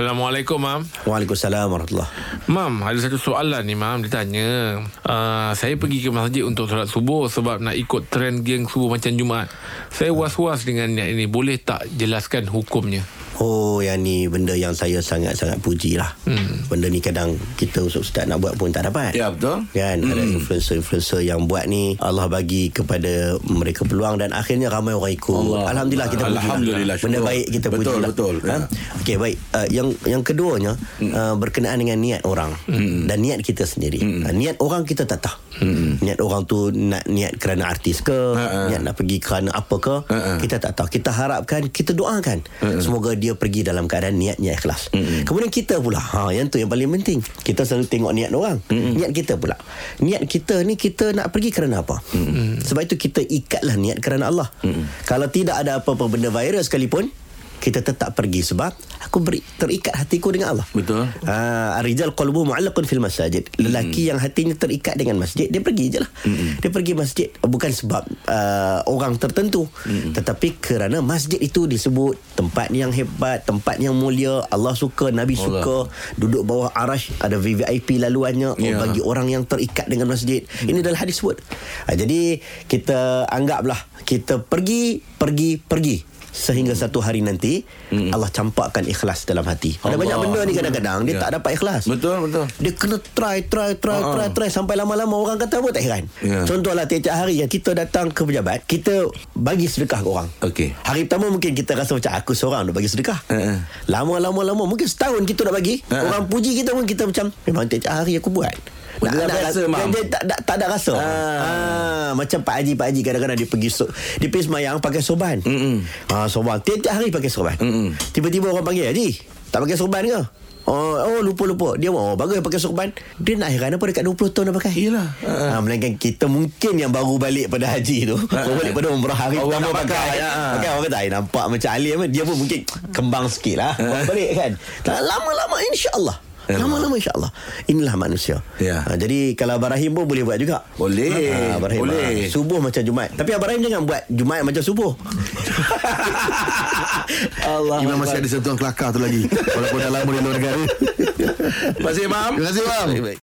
Assalamualaikum, Mam. Waalaikumsalam warahmatullahi Mam, ada satu soalan ni, Mam. Dia tanya, uh, saya pergi ke masjid untuk solat subuh sebab nak ikut trend geng subuh macam Jumaat. Saya was-was dengan niat ini. Boleh tak jelaskan hukumnya? Oh yang ni benda yang saya sangat-sangat puji lah hmm. Benda ni kadang kita ustaz nak buat pun tak dapat Ya betul Kan hmm. ada influencer-influencer yang buat ni Allah bagi kepada mereka peluang Dan akhirnya ramai orang ikut Allah. Alhamdulillah kita puji Alhamdulillah, Benda syukur. baik kita puji Betul, lah. betul, ya. Okey baik uh, Yang yang keduanya hmm. uh, Berkenaan dengan niat orang hmm. Dan niat kita sendiri hmm. uh, Niat orang kita tak tahu hmm. Niat orang tu nak niat kerana artis ke Ha-ha. Niat nak pergi kerana apa ke Ha-ha. Kita tak tahu Kita harapkan Kita doakan Semoga dia pergi dalam keadaan niatnya ikhlas Mm-mm. Kemudian kita pula ha, Yang tu yang paling penting Kita selalu tengok niat orang Mm-mm. Niat kita pula Niat kita ni Kita nak pergi kerana apa Mm-mm. Sebab itu kita ikatlah niat kerana Allah Mm-mm. Kalau tidak ada apa-apa benda viral sekalipun kita tetap pergi sebab aku beri, terikat hatiku dengan Allah. Betul. Ha, rijal qalbu mu'allaqun fil masajid. Lelaki yang hatinya terikat dengan masjid, dia pergi je lah. Dia pergi masjid bukan sebab uh, orang tertentu, tetapi kerana masjid itu disebut tempat yang hebat, tempat yang mulia, Allah suka, Nabi Allah. suka, duduk bawah arash, ada VVIP laluannya Ya. bagi orang yang terikat dengan masjid. Ini adalah hadis sebut. Ha, jadi kita anggaplah kita pergi, pergi, pergi sehingga satu hari nanti mm. Allah campakkan ikhlas dalam hati. Ada banyak benda ni kadang-kadang dia Ya. tak dapat ikhlas. Betul betul Dia kena try, try, try, Ah. try, try sampai lama-lama orang kata apa tak heran. Ya. Contohlah tiap-tiap hari yang kita datang ke pejabat, kita bagi sedekah ke orang. Okey. Hari pertama mungkin kita rasa macam aku seorang nak bagi sedekah. Ha-ha. Lama-lama lama mungkin setahun kita nak bagi. Ha-ha. Orang puji kita pun kita macam memang tiap-tiap hari aku buat. Dia dah biasa, dia, Mam. dia, tak, tak, tak ada rasa. Ah. Ah, macam Pak Haji Pak Haji kadang-kadang dia pergi so, dia pergi semayang pakai sorban. Mm-mm. Ah, sorban. Tiap-tiap hari pakai sorban. Mm-mm. Tiba-tiba orang panggil, "Haji, tak pakai sorban ke?" Oh, oh lupa-lupa. Dia oh bagus pakai sorban. Dia nak heran apa dekat 20 tahun dah pakai. Yelah. Ha, melainkan kita mungkin yang baru balik pada haji tu. Baru balik pada umrah hari Orang pertama nak pakai, pakai. ha. Pakai orang kata, "Ai, nampak macam alim kan." Dia pun mungkin kembang sikit lah. Balik kan. Tak lama-lama insya-Allah. Lama-lama insya-Allah. Inilah manusia. Ya. Ha, jadi kalau Abang Rahim pun boleh buat juga. Boleh. Ha, Abang Rahim, Boleh. ha, subuh macam Jumaat. Tapi Abang Rahim jangan buat Jumaat macam subuh. Allah. Imam masih ada sentuhan kelakar tu lagi Walaupun dah lama di luar negara Terima kasih Mam Terima kasih baik.